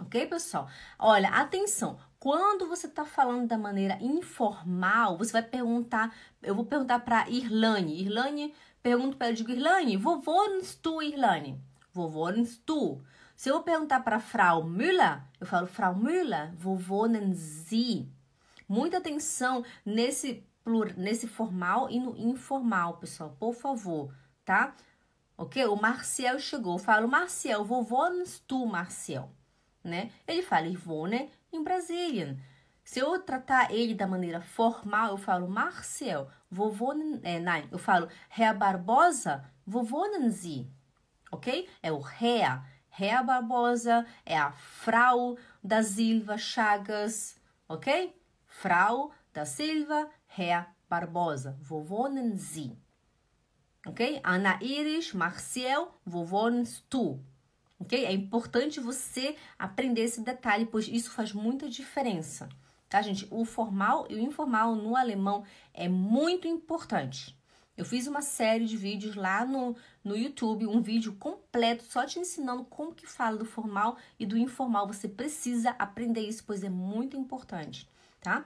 Ok, pessoal? Olha, atenção. Quando você está falando da maneira informal, você vai perguntar. Eu vou perguntar para Irlane. Irlane, pergunto para ela, digo, Irlane, vovô tu, Irlane? Vovô tu. Se eu perguntar para Frau Müller, eu falo Frau Müller, vovô Sie. Muita atenção nesse, nesse formal e no informal, pessoal, por favor, tá? Ok? O Marcial chegou, eu falo Marcial, vovô tu, Marcial né? Ele fala Ivone em Brasília. Se eu tratar ele da maneira formal, eu falo Marcel, vovô, é, não, eu falo Rea Barbosa, vovô Nanzi, ok? É o Rea, Rea Barbosa, é a Frau da Silva Chagas, ok? Frau da Silva, Rea Barbosa, vovô Nanzi, ok? Ana Iris, Marcel, vovô tu, ok? É importante você aprender esse detalhe, pois isso faz muita diferença, tá, gente? O formal e o informal no alemão é muito importante. Eu fiz uma série de vídeos lá no, no YouTube, um vídeo completo só te ensinando como que fala do formal e do informal. Você precisa aprender isso, pois é muito importante, tá?